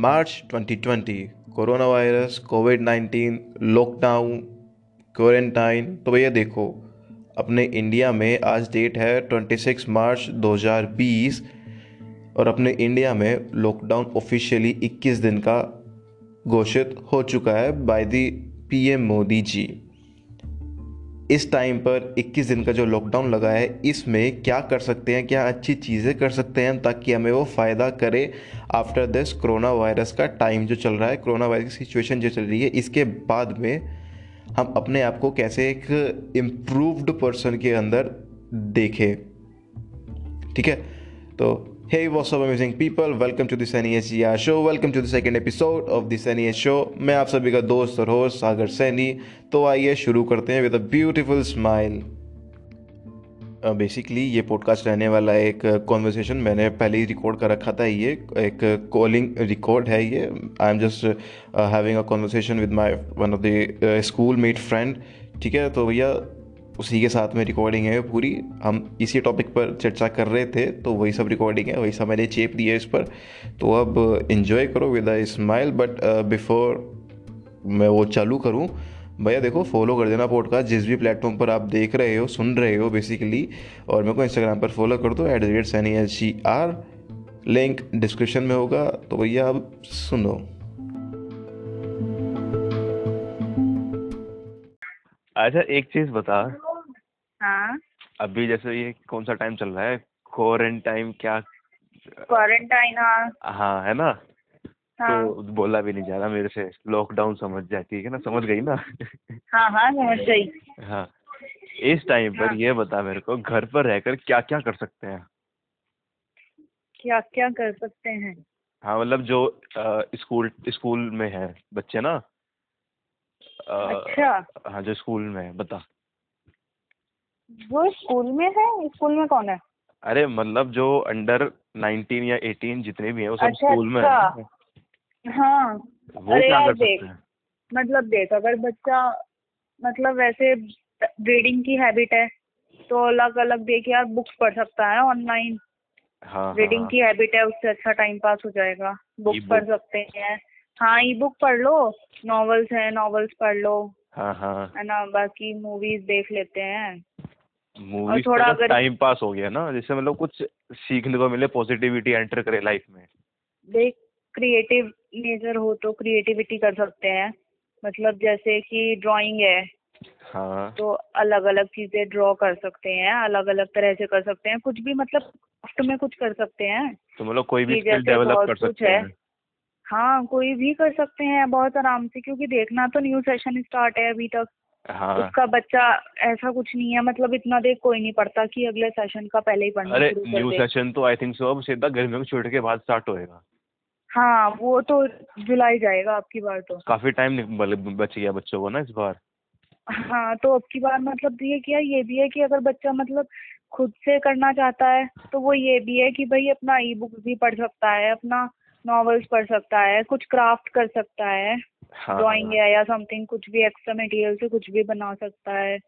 March 2020 corona virus, Covid 19 lockdown quarantine तो भैया देखो, अपने इंडिया में आज डेट है 26 मार्च 2020 और अपने इंडिया में लॉकडाउन ऑफिशियली 21 दिन का घोषित हो चुका है by the PM Modi ji. इस टाइम पर 21 दिन का जो लॉकडाउन लगा है, इसमें क्या कर सकते हैं, क्या अच्छी चीज़ें कर सकते हैं ताकि हमें वो फ़ायदा करे आफ्टर दिस कोरोना वायरस का टाइम जो चल रहा है कोरोना वायरस की सिचुएशन जो चल रही है, इसके बाद में हम अपने आप को कैसे एक इम्प्रूव्ड पर्सन के अंदर देखें। ठीक है? तो Hey, what's up amazing people? Welcome to the Sunny SGR show. Welcome to the second episode of the Sunny show. मैं आप सभी का दोस्त और होस्ट सागर सैनी तो आइए शुरू करते हैं with a beautiful smile basically ये पॉडकास्ट रहने वाला एक कॉन्वर्सेशन मैंने पहले ही रिकॉर्ड कर रखा था ये एक कॉलिंग रिकॉर्ड है ये I am just having a conversation with my one of the school mate friend ठीक है तो भैया उसी के साथ में रिकॉर्डिंग है पूरी। हम इसी टॉपिक पर चर्चा कर रहे थे तो वही सब रिकॉर्डिंग है, वही सब मैंने चेप दिया इस पर। तो अब इन्जॉय करो with a smile but before मैं वो चालू करूँ, भैया देखो फॉलो कर देना पॉडकास्ट जिस भी प्लेटफॉर्म पर आप देख रहे हो, सुन रहे हो बेसिकली और मेरे को इंस्टाग्राम पर फॉलो कर दो at the rate Saini H G R link description में होगा। तो भैया अब सुनो। अच्छा एक चीज़ बता। हाँ। अभी जैसे ये कौन सा टाइम चल रहा है? क्वारंटाइन क्या? क्वारंटाइन हाँ। हाँ है ना? हाँ। तो बोला भी नहीं जा रहा मेरे से। लॉकडाउन समझ जाती है ना? समझ गई ना? हाँ हाँ समझ गई। हाँ। इस टाइम पर हाँ। ये बता मेरे को घर पर रहकर क्या क्या कर सकते हैं? क्या क्या कर सकते हैं? हाँ मतलब जो स्कूल स्कूल में है बच्चे ना? अच्छा। हाँ जो स्कूल में है बता। वो स्कूल में है? स्कूल में कौन है? अरे मतलब जो अंडर नाइनटीन या एटीन जितने भी हैं वो सब अच्छा, स्कूल में है अच्छा। हाँ? वो अरे क्या कर सकते हैं? मतलब देख अगर बच्चा मतलब वैसे रीडिंग की हैबिट है तो अलग अलग देख यार बुक्स पढ़ सकता है ऑनलाइन हाँ हाँ रीडिंग हाँ। की हैबिट है उससे अच्छा टाइम पास हो जाएगा। बुक्स पढ़ सकते हैं। हाँ ई बुक पढ़ लो नॉवेल्स हैं नॉवेल्स पढ़ लो। हाँ हाँ। है ना बाकी मूवीज़ देख लेते हैं। मूवीज़ थोड़ा तो अगर- टाइम पास हो गया ना जिससे मतलब कुछ सीखने को मिले पॉजिटिविटी एंटर करे लाइफ में। देख क्रिएटिव नेचर हो तो क्रिएटिविटी कर सकते हैं। मतलब जैसे कि ड्राइंग है हाँ। तो अलग अलग चीज़ें ड्रॉ कर सकते हैं अलग अलग तरह से कर सकते हैं। कुछ भी मतलब क्राफ्ट में कुछ कर सकते हैं। तो मतलब कोई भी स्किल डेवलप कर सकते है। हैं कोई भी कर सकते हैं बहुत आराम से क्योंकि देखना तो न्यू सेशन स्टार्ट है अभी तक। हाँ। उसका बच्चा ऐसा कुछ नहीं है मतलब इतना देर कोई नहीं पढ़ता कि अगले सेशन का पहले ही पढ़ना अरे न्यू सेशन तो आई थिंक सो अब सीधा गर्मियों की छुट्टी के बाद स्टार्ट होएगा। हाँ वो तो जुलाई जाएगा आपकी बार तो। काफ़ी टाइम बच गया बच्चों को ना इस बार। हाँ तो अब की बार मतलब ये किया ये भी है कि अगर बच्चा मतलब खुद से करना चाहता है तो वो ये भी है कि भाई अपना ई बुक भी पढ़ सकता है अपना नॉवेल्स पढ़ सकता है कुछ क्राफ्ट कर सकता है हाँ। ड्राइंग है या समथिंग कुछ भी एक्स्ट्रा मटेरियल से कुछ भी बना सकता है।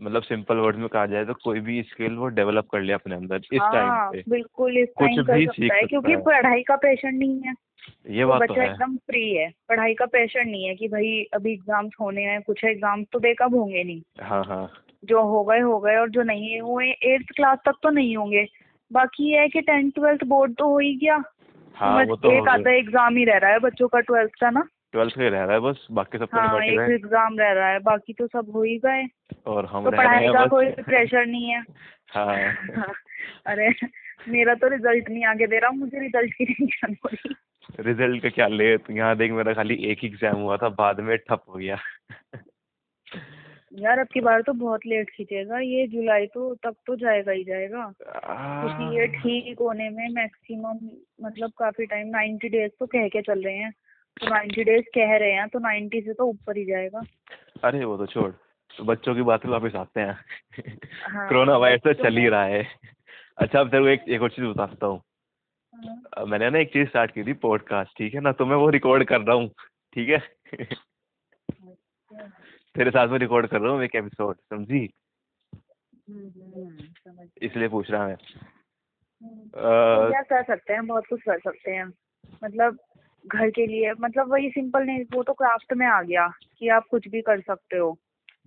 मतलब सिंपल वर्ड में कहा जाए तो कोई भी स्किल वो डेवलप कर ले अपने अंदर इस हाँ टाइम पे। बिल्कुल इस कुछ टाइम कर भी सकता है क्योंकि पढ़ाई का प्रेशर नहीं है। ये बात तो बच्चा है। एकदम फ्री है पढ़ाई का प्रेशर नहीं है कि भाई अभी एग्ज़ाम्स होने हैं कुछ एग्ज़ाम्स तो बेकब होंगे नहीं। हाँ हाँ। जो हो गए हो गए और जो नहीं हुए एट्थ क्लास तक तो नहीं होंगे। बाकी ये है कि टेंथ ट्वेल्थ बोर्ड तो हो ही गया। हाँ वो तो एक आधा एग्ज़ाम ही रह रहा है बच्चों का ट्वेल्थ का ना? ट्वेल्थ का ही रह रहा है बस बाकी सब तो हाँ एक एग्ज़ाम रह रहा है बाकी तो सब हो ही गए। और हम तो पढ़ाई का कोई प्रेशर नहीं है। हाँ। अरे मेरा तो रिज़ल्ट नहीं आगे दे रहा मुझे रिज़ल्ट की टेंशन हो रही। रिज़ल्ट का क्या ले तू यहाँ देख मेरा खाली एक एग्ज़ाम हुआ था बाद में ठप हो गया। यार अब की बार तो बहुत लेट खींचेगा ये जुलाई तो तक तो जाएगा ही जाएगा। क्योंकि ये ठीक होने में मैक्सिमम मतलब काफ़ी टाइम नाइन्टी डेज़ तो कह के चल रहे हैं। तो नाइन्टी डेज़ कह रहे हैं तो नाइन्टी से तो ऊपर ही जाएगा। अरे वो तो छोड़ तो बच्चों की बात वापस आते हैं। हाँ, कोरोना वायरस तो चल ही रहा है। अच्छा अब तेरे को एक एक और चीज़ बताता हूँ। हाँ, मैंने ना एक चीज़ स्टार्ट की थी पॉडकास्ट ठीक है ना? तो मैं वो रिकॉर्ड कर रहा हूँ ठीक है? तेरे साथ में रिकॉर्ड कर रहा हूँ एक एपिसोड समझी? हम्म, हम्म, इसलिए पूछ रहा मैं। क्या कर सकते हैं? बहुत कुछ कर सकते हैं। मतलब घर के लिए मतलब वही सिंपल नहीं वो तो क्राफ्ट में आ गया कि आप कुछ भी कर सकते हो।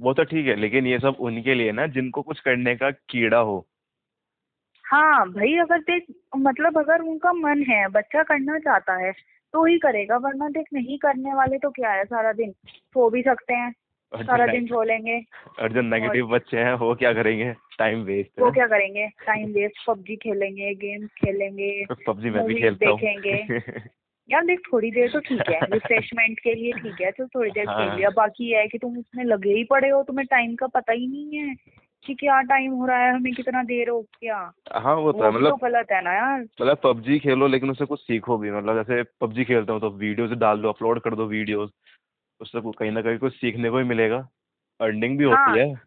वो तो ठीक है लेकिन ये सब उनके लिए ना जिनको कुछ करने का कीड़ा हो। हाँ भाई अगर देख मतलब अगर उनका मन है बच्चा करना चाहता है तो ही करेगा वरना देख नहीं करने वाले तो क्या है सारा दिन? सो भी सकते हैं। सारा दिन सो लेंगे और जो नेगेटिव बच्चे हैं वो क्या करेंगे? टाइम वेस्ट वो क्या करेंगे? टाइम वेस्ट पबजी खेलेंगे गेम्स खेलेंगे पबजी मैं भी खेलता देखेंगे। यार देख थोड़ी देर तो ठीक है रिफ्रेशमेंट के लिए ठीक है चल थोड़ी देर खेल हाँ। लिया। बाकी है कि तुम उसमें लगे ही पड़े हो तुम्हें टाइम का पता ही नहीं है कि क्या टाइम हो रहा है हमें कितना देर हो क्या हाँ वो तो वो है तो मतलब गलत है ना यार। मतलब पबजी खेलो लेकिन उससे कुछ सीखो भी मतलब जैसे पबजी खेलता हूँ तो वीडियोस डाल दो अपलोड कर दो वीडियोस उससे को- कहीं ना कहीं कुछ सीखने को ही मिलेगा। अर्निंग भी हाँ। होती है।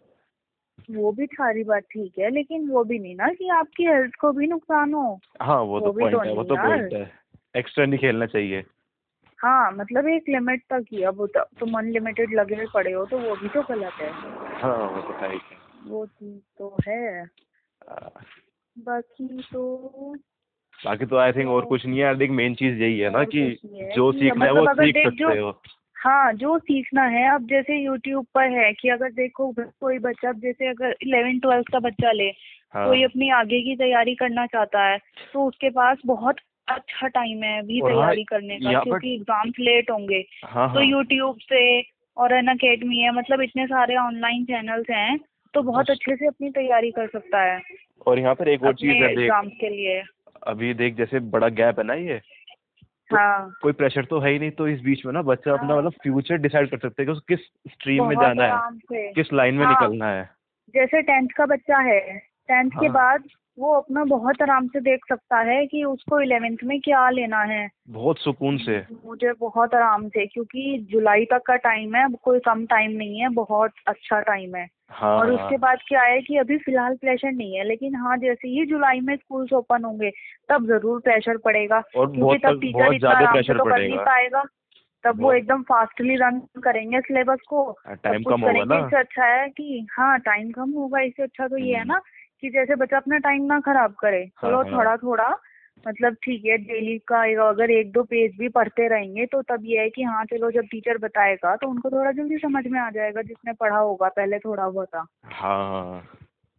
वो भी सारी बात ठीक है लेकिन वो भी नहीं ना कि आपकी हेल्थ को भी नुकसान हो। हाँ वो तो वो तो पॉइंट है वो तो। पॉइंट है। एक्स्ट्रा नहीं खेलना चाहिए। हाँ मतलब एक लिमिट तक ही अब तो तुम अनलिमिटेड लगे हुए पड़े हो तो वो भी तो गलत है। हाँ वो तो है वो चीज़ तो है। बाकी तो बाकी तो आई थिंक और कुछ नहीं है। यार देख मेन चीज़ यही है ना कि है। जो सीखना है मतलब वो सीख सकते हो। हाँ जो सीखना है अब जैसे यूट्यूब पर है कि अगर देखो कोई बच्चा जैसे अगर इलेवन ट्वेल्थ का बच्चा ले हाँ। कोई अपनी आगे की तैयारी करना चाहता है तो उसके पास बहुत अच्छा टाइम है अभी हाँ, तैयारी करने का क्योंकि एग्ज़ाम्स लेट होंगे। हाँ तो हाँ। यूट्यूब से और अन अकेडमी है मतलब इतने सारे ऑनलाइन चैनल्स हैं तो बहुत अच्छे से अपनी तैयारी कर सकता है और यहाँ पर एक और चीज़ है देख। के लिए। अभी देख जैसे बड़ा गैप है ना ये। हाँ कोई प्रेशर तो है ही नहीं तो इस बीच में ना बच्चा हाँ. अपना। मतलब फ्यूचर डिसाइड कर सकते है कि किस स्ट्रीम में जाना है किस लाइन में हाँ। निकलना है जैसे टेंथ का बच्चा है टेंथ के हाँ। बाद वो अपना बहुत आराम से देख सकता है कि उसको इलेवेंथ में क्या लेना है बहुत सुकून से मुझे बहुत आराम से क्योंकि जुलाई तक का टाइम है कोई कम टाइम नहीं है बहुत अच्छा टाइम है हाँ और उसके बाद क्या है कि अभी फ़िलहाल प्रेशर नहीं है लेकिन हाँ जैसे ही जुलाई में स्कूल्स ओपन होंगे तब ज़रूर प्रेशर पड़ेगा और क्योंकि बहुत तब टीचर बहुत इतना ज़्यादा आराम से प्रेशर तो कर नहीं पड़ेगा पाएगा तब वो एकदम फास्टली रन करेंगे सिलेबस को टाइम सब कम होगा करेंगे ना इससे अच्छा है कि हाँ टाइम कम होगा इससे अच्छा तो ये है हम्म। ना कि जैसे बच्चा अपना टाइम ना खराब करे हाँ, चलो हाँ। थोड़ा थोड़ा मतलब ठीक है डेली का एक- अगर एक दो पेज भी पढ़ते रहेंगे तो तब ये है कि हाँ चलो जब टीचर बताएगा तो उनको थोड़ा जल्दी समझ में आ जाएगा जिसने पढ़ा होगा पहले थोड़ा बहुत हाँ।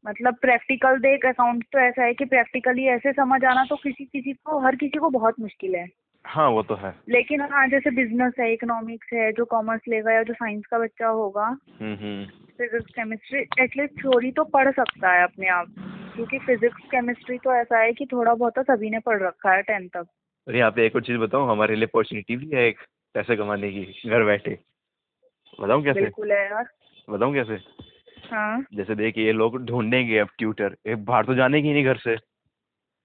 मतलब प्रैक्टिकल देख अकाउंट तो ऐसा है कि प्रैक्टिकली ऐसे समझ आना तो किसी किसी को हर किसी को बहुत मुश्किल है। हाँ वो तो है। लेकिन हाँ जैसे बिज़नेस है इकोनॉमिक्स है जो कॉमर्स लेगा या जो साइंस का बच्चा होगा फिजिक्स केमिस्ट्री एटलीस्ट थ्योरी तो पढ़ सकता है अपने आप। क्योंकि फिजिक्स केमिस्ट्री तो ऐसा है कि थोड़ा बहुत तो सभी ने पढ़ रखा है टेंथ तक। और यहाँ पे एक और चीज़ बताऊँ हमारे लिए अपॉर्चुनिटी भी है एक पैसे कमाने की घर बैठे। बताऊँ कैसे? बिल्कुल है यार। बताऊँ कैसे? हाँ। जैसे देखिए ये लोग ढूंढेंगे अब ट्यूटर ये बाहर तो जाने की नहीं घर से।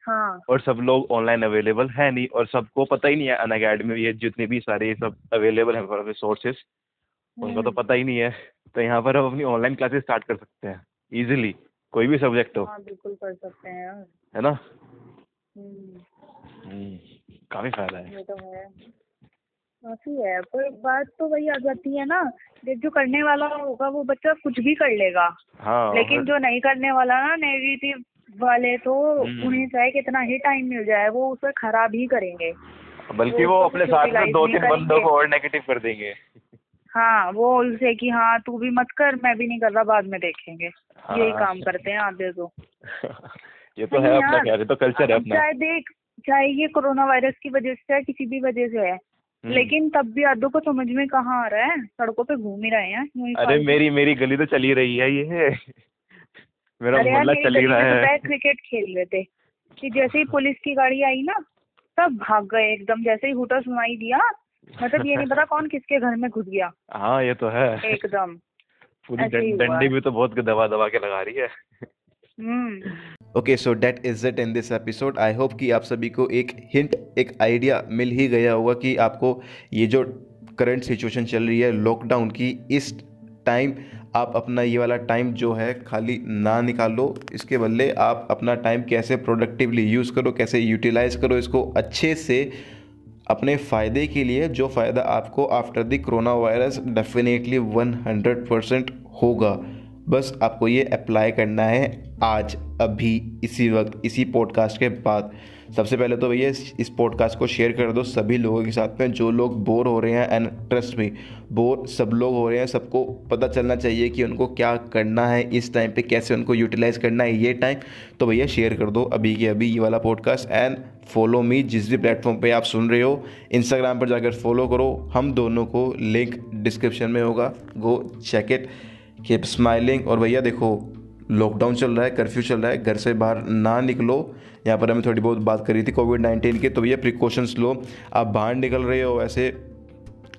हाँ। और सब लोग ऑनलाइन अवेलेबल है नहीं और सबको पता ही नहीं है अन अकेडमी ये जितने भी सारे ये सब अवेलेबल है सोर्सेस उनको तो हम्म, पता ही नहीं है। तो यहाँ पर हम अपनी ऑनलाइन क्लासेस स्टार्ट कर सकते हैं इजीली कोई भी सब्जेक्ट हो। हाँ बिल्कुल कर सकते हैं यार। है ना? हम्म, हम्म, काफ़ी फ़ायदा है। ये तो है। काफ़ी है पर बात तो वही आ जाती है ना देख जो करने वाला होगा वो बच्चा कुछ भी कर लेगा। हाँ लेकिन जो नहीं करने वाला ना नेगेटिव वाले तो हम्म। उन्हें चाहे कितना ही टाइम मिल जाए वो उसे खराब ही करेंगे। बल्कि वो वो तो अपने साथ में दो तीन बंदों को और नेगेटिव कर देंगे। हाँ वो उनसे कि हाँ तू भी मत कर मैं भी नहीं कर रहा बाद में देखेंगे। हाँ, यही हाँ। काम करते हैं आधे तो। ये तो है अपना यार, क्या ये तो कल्चर है अपना। चाहे देख चाहे ये कोरोना वायरस की वजह से चाहे किसी भी वजह से है हम्म। लेकिन तब भी आधो को समझ में कहाँ आ रहा है? सड़कों पे घूम ही रहे हैं अरे मेरी मेरी गली तो चली रही है ये। मेरा मोहल्ला चल ही रहा है। है क्रिकेट खेल रहे थे कि जैसे ही पुलिस की गाड़ी आई ना सब भाग गए एकदम जैसे ही हुटर सुनाई दिया मतलब ये नहीं पता कौन किसके घर में घुस गया। हाँ ये तो है। एकदम। पूरी डंडी भी तो बहुत दबा दबा के लगा रही है। हम्म। Okay so that is it in this episode I hope कि आप सभी को एक हिंट एक आइडिया मिल ही गया होगा कि आपको ये जो करंट सिचुएशन चल रही है लॉकडाउन की इस टाइम आप अपना ये वाला टाइम जो है खाली ना निकालो। इसके बदले आप अपना टाइम कैसे प्रोडक्टिवली यूज़ करो कैसे यूटिलाइज करो इसको अच्छे से अपने फ़ायदे के लिए, जो फ़ायदा आपको after the corona virus definitely 100 percent होगा। बस आपको ये अप्लाई करना है आज, अभी, इसी वक्त, इसी पॉडकास्ट के बाद। सबसे पहले तो भैया, इस पॉडकास्ट को शेयर कर दो सभी लोगों के साथ में, जो लोग बोर हो रहे हैं एंड ट्रस्ट में बोर सब लोग हो रहे हैं, सबको पता चलना चाहिए कि उनको क्या करना है, इस टाइम पे कैसे उनको यूटिलाइज़ करना है, ये टाइम तो भैया शेयर कर दो अभी के अभी ये वाला पॉडकास्ट एंड फॉलो मी जिस भी प्लेटफॉर्म पे आप सुन रहे हो इंस्टाग्राम पर जाकर फॉलो करो। हम दोनों को लिंक डिस्क्रिप्शन में होगा। Go check it keep smiling और भैया देखो लॉकडाउन चल रहा है कर्फ्यू चल रहा है, घर से बाहर ना निकलो। यहाँ पर हमें थोड़ी बहुत बात करी थी कोविड नाइन्टीन की तो भैया प्रिकॉशंस लो। आप बाहर निकल रहे हो, ऐसे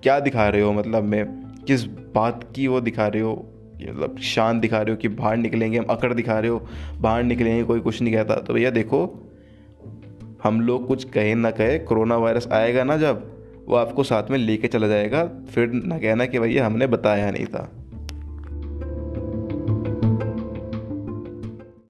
क्या दिखा रहे हो? मतलब मैं किस बात की वो दिखा रहे हो? मतलब शान दिखा रहे हो कि बाहर निकलेंगे, हम अकड़ दिखा रहे हो, बाहर निकलेंगे, कोई कुछ नहीं कहता। तो भैया देखो हम लोग कुछ कहें ना कहें, कोरोना वायरस आएगा ना जब, वो आपको साथ में लेके चला जाएगा, फिर ना कहना कि भैया हमने बताया नहीं था।